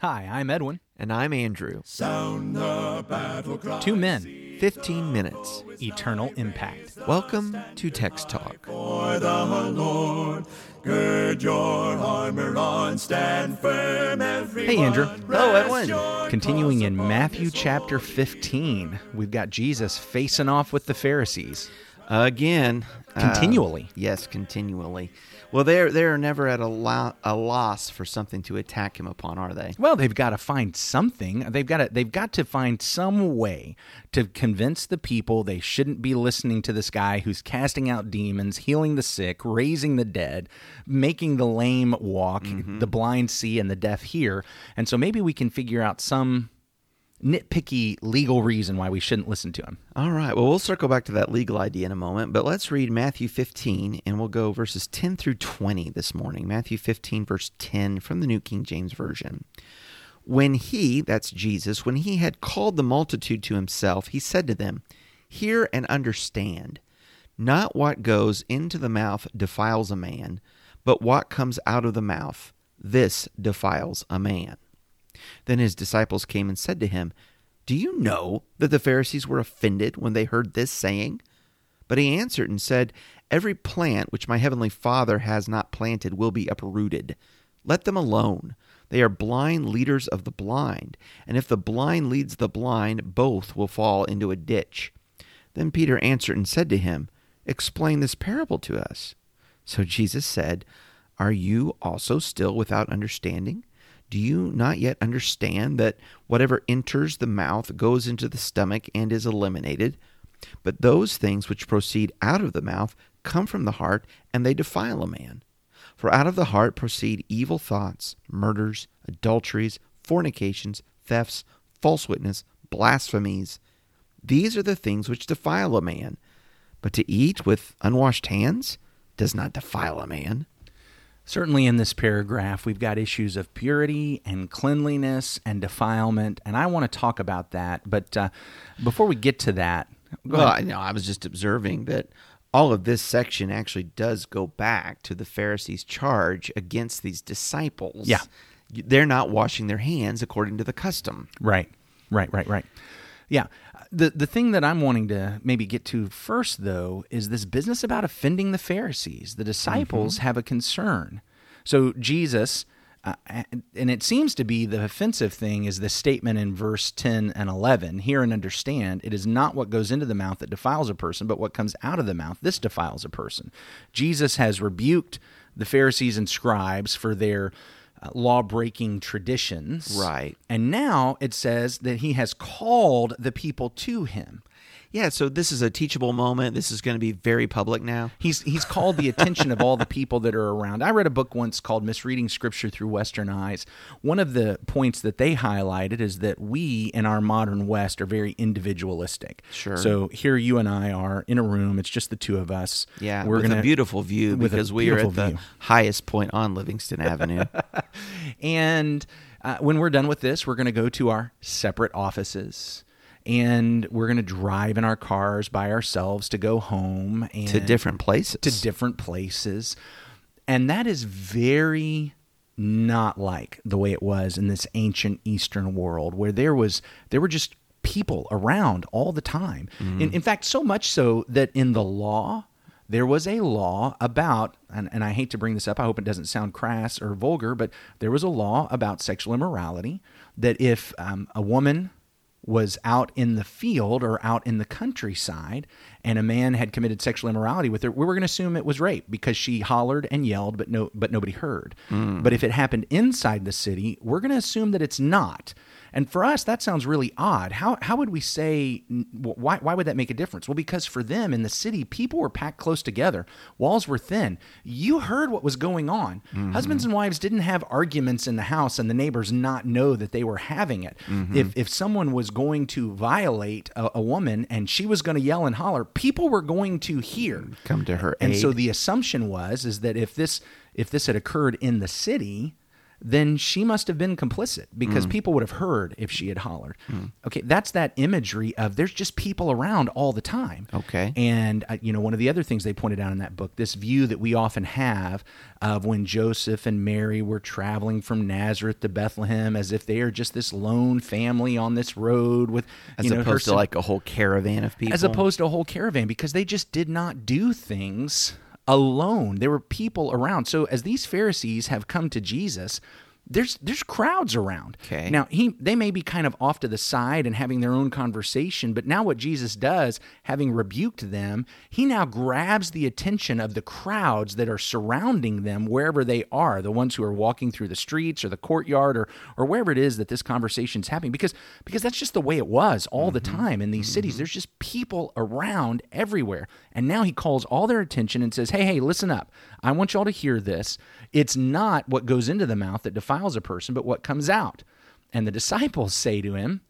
Hi, I'm Edwin. And I'm Andrew. Sound the battle cry. Two men, 15 minutes. eternal impact. Welcome to Text Talk. For the Lord, gird your armor on, stand firm, everyone. Hey, Andrew. Hello, Edwin. Continuing in Matthew chapter 15, we've got Jesus facing off with the Pharisees. Again. uh, Continually. yes, continually. Well, they're, they're never at a, lo- a loss for something to attack him upon, are they? Well, they've got to find something. They've got to they've got to find some way to convince the people they shouldn't be listening to this guy who's casting out demons, healing the sick, raising the dead, making the lame walk, mm-hmm. the blind see and the deaf hear. And so maybe we can figure out some nitpicky legal reason why we shouldn't listen to him. All right. Well, we'll circle back to that legal idea in a moment, but let's read Matthew 15 and we'll go verses 10 through 20 this morning. Matthew 15, verse 10 from the New King James Version. When he, that's Jesus, when he had called the multitude to himself, he said to them, Hear and understand. Not what goes into the mouth defiles a man, but what comes out of the mouth, this defiles a man. Then his disciples came and said to him, Do you know that the Pharisees were offended when they heard this saying? But he answered and said, Every plant which my heavenly Father has not planted will be uprooted. Let them alone. They are blind leaders of the blind, and if the blind leads the blind, both will fall into a ditch. Then Peter answered and said to him, Explain this parable to us. So Jesus said, Are you also still without understanding? Do you not yet understand that whatever enters the mouth goes into the stomach and is eliminated? But those things which proceed out of the mouth come from the heart, and they defile a man. For out of the heart proceed evil thoughts, murders, adulteries, fornications, thefts, false witness, blasphemies. These are the things which defile a man. But to eat with unwashed hands does not defile a man. Certainly, in this paragraph, we've got issues of purity and cleanliness and defilement, and I want to talk about that. But uh, before we get to that, Well. I know I was just observing that all of this section actually does go back to the Pharisees' charge against these disciples. Yeah. They're not washing their hands according to the custom. Right, right, right, right. Yeah. The the thing that I'm wanting to maybe get to first, though, is this business about offending the Pharisees. The disciples have a concern. So Jesus, uh, and it seems to be the offensive thing is the statement in verse 10 and 11 hear and understand it is not what goes into the mouth that defiles a person but what comes out of the mouth this defiles a person jesus has rebuked the pharisees and scribes for their uh, law-breaking traditions Right. and now it says that he has called the people to him Yeah, so this is a teachable moment. This is going to be very public now. He's he's called the attention of all the people that are around. I read a book once called Misreading Scripture Through Western Eyes. One of the points that they highlighted is that we in our modern West are very individualistic. Sure. So here you and I are in a room. It's just the two of us. Yeah, we're gonna a beautiful view because we are at the view. highest point on Livingston Avenue. And uh, when we're done with this, we're going to go to our separate offices. And we're going to drive in our cars by ourselves to go home and to different places. to different places. And that is very not like the way it was in this ancient Eastern world where there was there were just people around all the time. In, in fact, so much so that in the law, there was a law about, and, and I hate to bring this up, I hope it doesn't sound crass or vulgar, but there was a law about sexual immorality that if um, a woman was out in the field or out in the countryside and a man had committed sexual immorality with her, we were going to assume it was rape because she hollered and yelled, but no, but nobody heard. Hmm. But if it happened inside the city, we're going to assume that it's not. And for us, that sounds really odd. How, how would we say, why, why would that make a difference? Well, because for them in the city, people were packed close together, walls were thin. You heard what was going on. Mm-hmm. Husbands and wives didn't have arguments in the house and the neighbors not know that they were having it. Mm-hmm. If, if someone was going to violate a, a woman and she was going to yell and holler, people were going to hear. Come to her And so the assumption was is that if this if this had occurred in the city, then she must have been complicit because Mm. people would have heard if she had hollered. Okay, that's that imagery of there's just people around all the time. Okay. And, uh, you know, one of the other things they pointed out in that book, this view that we often have of when Joseph and Mary were traveling from Nazareth to Bethlehem as if they are just this lone family on this road with, As you know, opposed to like a whole caravan of people. as opposed to a whole caravan because they just did not do things alone. There were people around. So as these Pharisees have come to Jesus, there's there's crowds around. Okay. Now he they may be kind of off to the side and having their own conversation, but now what Jesus does, having rebuked them, he now grabs the attention of the crowds that are surrounding them wherever they are, the ones who are walking through the streets or the courtyard or or wherever it is that this conversation's happening because because that's just the way it was all the mm-hmm. time in these mm-hmm. cities. There's just people around everywhere. And now he calls all their attention and says, "Hey, hey, listen up. I want y'all to hear this. It's not what goes into the mouth that defiles a person, but what comes out." And the disciples say to him,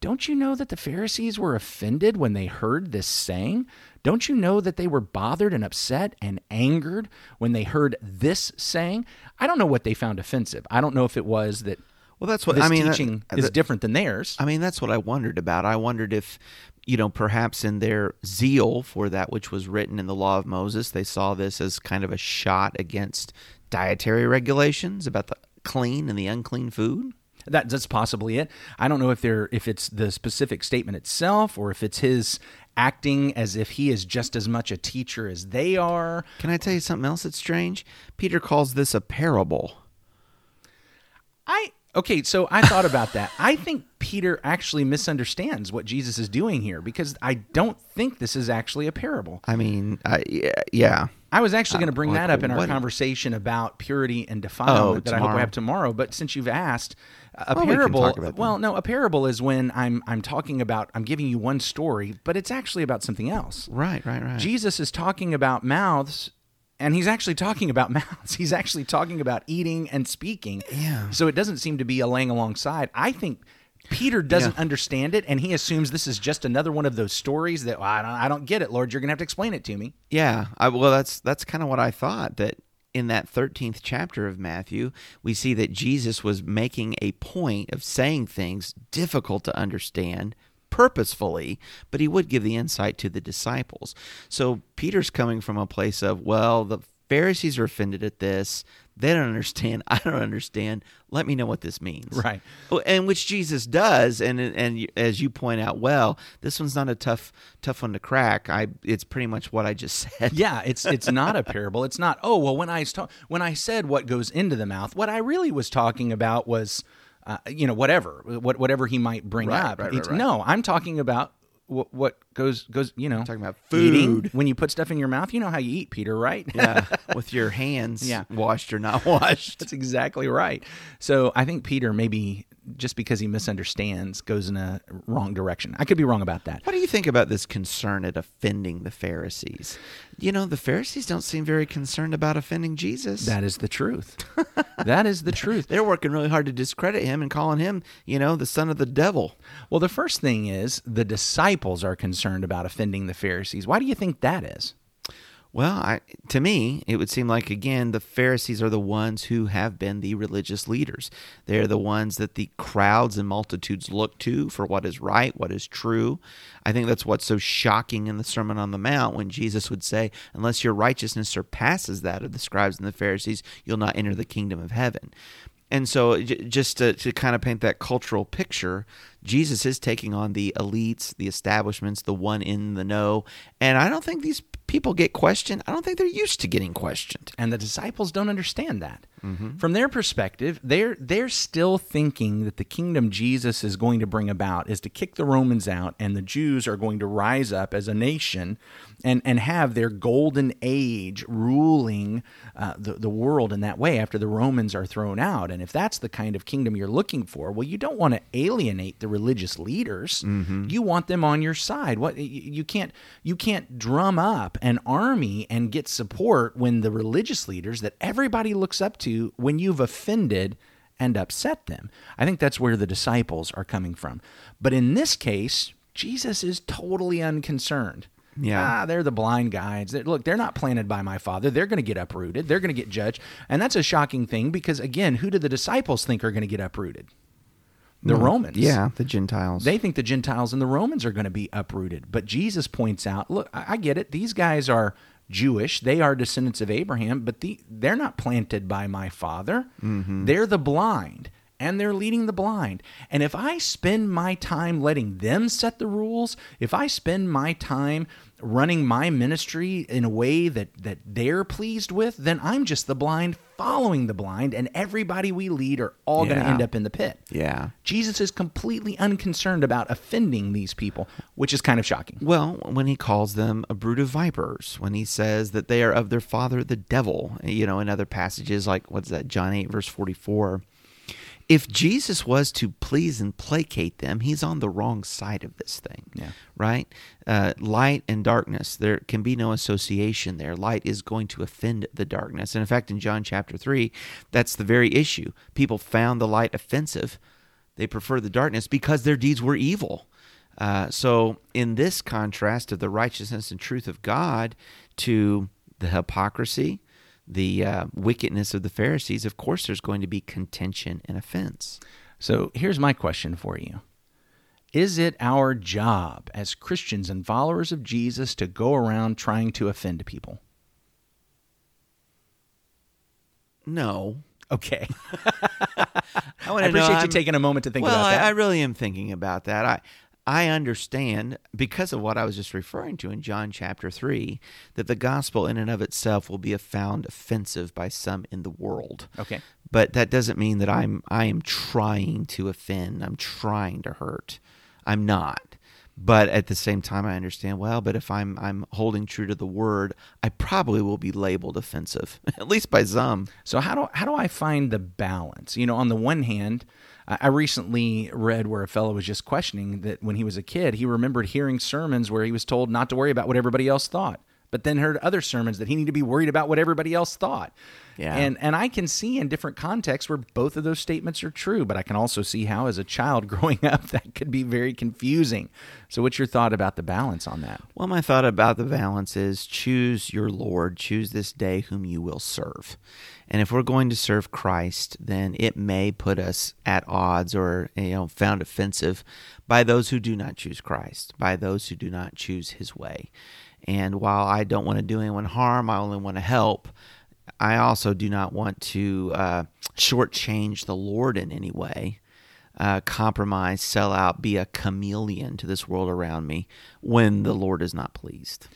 don't you know that the Pharisees were offended when they heard this saying? Don't you know that they were bothered and upset and angered when they heard this saying? I don't know what they found offensive. I don't know if it was that well, that's what this I mean. teaching uh, that- is different than theirs. I mean, that's what I wondered about. I wondered if, you know, perhaps in their zeal for that which was written in the law of Moses, they saw this as kind of a shot against dietary regulations about the clean and the unclean food. That, that's possibly it. I don't know if they're if it's the specific statement itself or if it's his acting as if he is just as much a teacher as they are. Can I tell you something else that's strange? Peter calls this a parable. I okay, so I thought about that. I think Peter actually misunderstands what Jesus is doing here because I don't think this is actually a parable. I mean, I, yeah, yeah. I was actually going to bring that up in our what- conversation about purity and defilement Oh, that I hope we have tomorrow. But since you've asked, a Well, we parable. that. well, no, a parable is when I'm I'm talking about I'm giving you one story, but it's actually about something else. Right, right, right. Jesus is talking about mouths, and he's actually talking about mouths. He's actually talking about eating and speaking. Yeah. So it doesn't seem to be a laying alongside. I think Peter doesn't Yeah. understand it, and he assumes this is just another one of those stories that "Well, I don't, I don't get it, Lord. You're going to have to explain it to me. Yeah, I, well, that's that's kind of what I thought. That in that thirteenth chapter of Matthew, we see that Jesus was making a point of saying things difficult to understand purposefully, but he would give the insight to the disciples. So Peter's coming from a place of, well, the Pharisees are offended at this. They don't understand. I don't understand. Let me know what this means. Right. And which Jesus does, and and as you point out, well, this one's not a tough tough one to crack. I it's pretty much what I just said. Yeah, it's it's not a parable. It's not. Oh well, when I sta- when I said what goes into the mouth, what I really was talking about was, uh, you know, whatever, what whatever he might bring Right, up. right, right. No, I'm talking about what what goes goes. You know, Talking about eating. food. When you put stuff in your mouth, you know how you eat, Peter, right? yeah, with your hands Yeah. washed or not washed. That's exactly right. So I think Peter maybe just because he misunderstands goes in a wrong direction. I could be wrong about that. What do you think about this concern at offending the Pharisees? You know, the Pharisees don't seem very concerned about offending Jesus. That is the truth. that is the truth. They're working really hard to discredit him and calling him, you know, the son of the devil. Well, the first thing is the disciples are concerned about offending the Pharisees. Why do you think that is? Well, I, to me, it would seem like, again, the Pharisees are the ones who have been the religious leaders. They're the ones that the crowds and multitudes look to for what is right, what is true. I think that's what's so shocking in the Sermon on the Mount when Jesus would say, Unless your righteousness surpasses that of the scribes and the Pharisees, you'll not enter the kingdom of heaven. And so, just to, to kind of paint that cultural picture, Jesus is taking on the elites, the establishments, the one in the know. And I don't think these people get questioned. I don't think they're used to getting questioned. And the disciples don't understand that. From their perspective, they're they're still thinking that the kingdom Jesus is going to bring about is to kick the Romans out and the Jews are going to rise up as a nation and, and have their golden age ruling uh, the, the world in that way after the Romans are thrown out. And if that's the kind of kingdom you're looking for, well, you don't want to alienate the religious leaders. You want them on your side. What you- you can't you can't drum up an army and get support when the religious leaders that everybody looks up to when you've offended and upset them. I think that's where the disciples are coming from. But in this case, Jesus is totally unconcerned. Yeah. Ah, they're the blind guides. They're- look, they're not planted by my father. They're going to get uprooted. They're going to get judged. And that's a shocking thing because, again, who do the disciples think are going to get uprooted? The Romans. Yeah, the Gentiles. They think the Gentiles and the Romans are going to be uprooted. But Jesus points out, look, I, get it. These guys are Jewish. They are descendants of Abraham, but the, they're not planted by my father. Mm-hmm. They're the blind, and they're leading the blind. And if I spend my time letting them set the rules, if I spend my time running my ministry in a way that, that they're pleased with, then I'm just the blind following the blind, and everybody we lead are all going to end up in the pit. yeah. Jesus is completely unconcerned about offending these people, which is kind of shocking. Well, when he calls them a brood of vipers, when he says that they are of their father the devil, you know, in other passages like what's that, John 8, verse 44. If Jesus was to please and placate them, he's on the wrong side of this thing. Yeah. Right? Uh, light and darkness, there can be no association there. Light is going to offend the darkness. And in fact, in John chapter 3, that's the very issue. People found the light offensive, they prefer the darkness because their deeds were evil. Uh, so, in this contrast of the righteousness and truth of God to the hypocrisy, the uh, wickedness of the Pharisees, of course, there's going to be contention and offense. So here's my question for you Is it our job as Christians and followers of Jesus to go around trying to offend people? No. Okay. I, I wanna know, appreciate you taking a moment to think well, about that. I, I really am thinking about that. I I understand because of what I was just referring to in John chapter three that the gospel in and of itself will be found offensive by some in the world. okay. But that doesn't mean that I'm I am trying to offend. I'm trying to hurt. I'm not. But at the same time, I understand. Well, but if I'm I'm holding true to the word, I probably will be labeled offensive, at least by some. So how do how do I find the balance? You know, on the one hand, I recently read where a fellow was just questioning that when he was a kid, he remembered hearing sermons where he was told not to worry about what everybody else thought, but then heard other sermons that he needed to be worried about what everybody else thought. Yeah. And and I can see in different contexts where both of those statements are true, but I can also see how as a child growing up that could be very confusing. So what's your thought about the balance on that? Well, my thought about the balance is choose your Lord, choose this day whom you will serve. And if we're going to serve Christ, then it may put us at odds or you know found offensive by those who do not choose Christ, by those who do not choose his way. And while I don't want to do anyone harm, I only want to help. I also do not want to uh, shortchange the Lord in any way uh, compromise, sell out, be a chameleon to this world around me when the Lord is not pleased.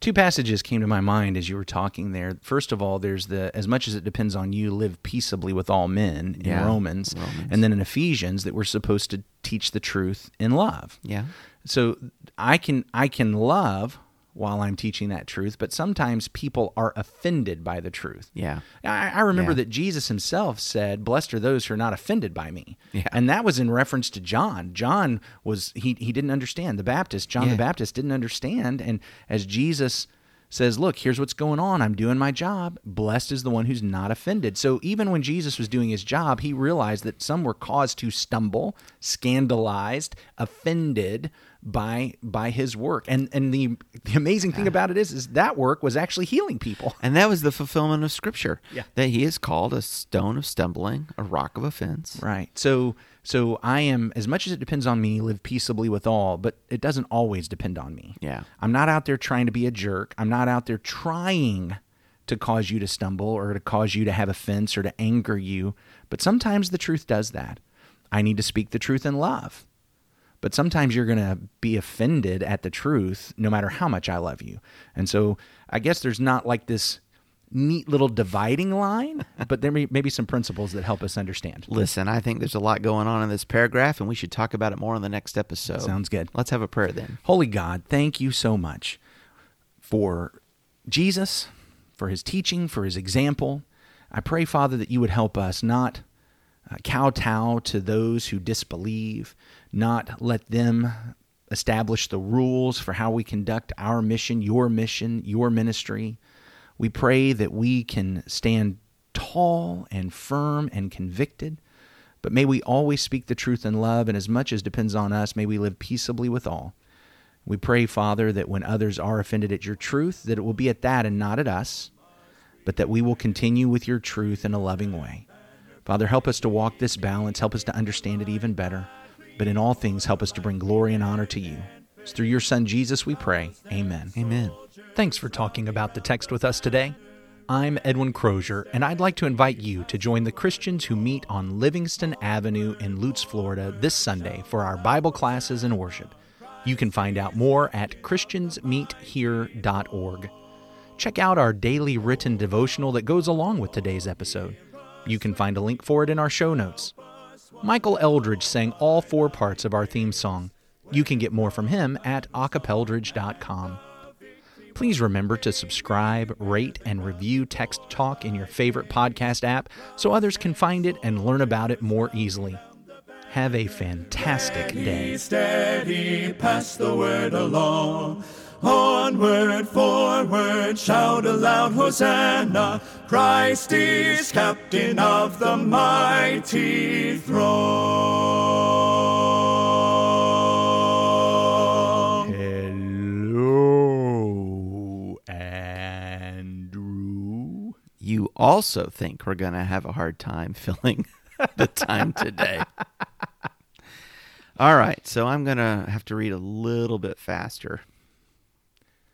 Two passages came to my mind as you were talking there. First of all, there's the as much as it depends on you, live peaceably with all men in Yeah, Romans, Romans. and then in Ephesians that we're supposed to teach the truth in love. Yeah. So I can I can love while I'm teaching that truth, but sometimes people are offended by the truth. Yeah. I, I remember Yeah. that Jesus himself said, "Blessed are those who are not offended by me," Yeah. and that was in reference to John. John was he he didn't understand the Baptist. John Yeah. the Baptist didn't understand, and as Jesus says, "Look, here's what's going on. I'm doing my job. Blessed is the one who's not offended." So even when Jesus was doing his job, he realized that some were caused to stumble, scandalized, offended by by his work. And and the the amazing thing about it is is that work was actually healing people. And that was the fulfillment of Scripture. Yeah. That he is called a stone of stumbling, a rock of offense. Right. So so I am as much as it depends on me, live peaceably with all, but it doesn't always depend on me. Yeah. I'm not out there trying to be a jerk. I'm not out there trying to cause you to stumble or to cause you to have offense or to anger you. But sometimes the truth does that. I need to speak the truth in love. But sometimes you're going to be offended at the truth no matter how much I love you. And so I guess there's not like this neat little dividing line, but there may, may be some principles that help us understand. Listen, I think there's a lot going on in this paragraph, and we should talk about it more on the next episode. Sounds good. Let's have a prayer then. Holy God, thank you so much for Jesus, for his teaching, for his example. I pray, Father, that you would help us not uh, kowtow to those who disbelieve, not let them establish the rules for how we conduct our mission, your mission, your ministry. We pray that we can stand tall and firm and convicted, but may we always speak the truth in love, and as much as depends on us, may we live peaceably with all. We pray, Father, that when others are offended at your truth, that it will be at that and not at us, but that we will continue with your truth in a loving way. Father, help us to walk this balance, help us to understand it even better, but in all things, help us to bring glory and honor to you. It's through your Son, Jesus, we pray. Amen. Amen. Thanks for talking about the text with us today. I'm Edwin Crozier, and I'd like to invite you to join the Christians who meet on Livingston Avenue in Lutz, Florida this Sunday for our Bible classes and worship. You can find out more at ChristiansMeetHere.org. Check out our daily written devotional that goes along with today's episode. You can find a link for it in our show notes. Michael Eldridge sang all four parts of our theme song. You can get more from him at acapeldridge.com. Please remember to subscribe, rate, and review Text Talk in your favorite podcast app so others can find it and learn about it more easily. Have a fantastic day. Steady, pass the word along. Onward, forward, shout aloud, Hosanna! Christ is captain of the mighty throne. Hello, Andrew. You also think we're going to have a hard time filling the time today. All right, so I'm going to have to read a little bit faster.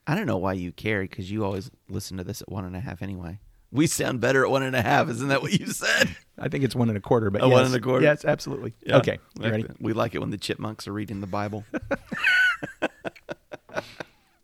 I don't know why you care because you always listen to this at one and a half anyway. We sound better at one and a half. Isn't that what you said? I think it's one and a quarter, but Oh, yes. one and a quarter? Yes, absolutely. Okay, you ready? We like it when the chipmunks are reading the Bible.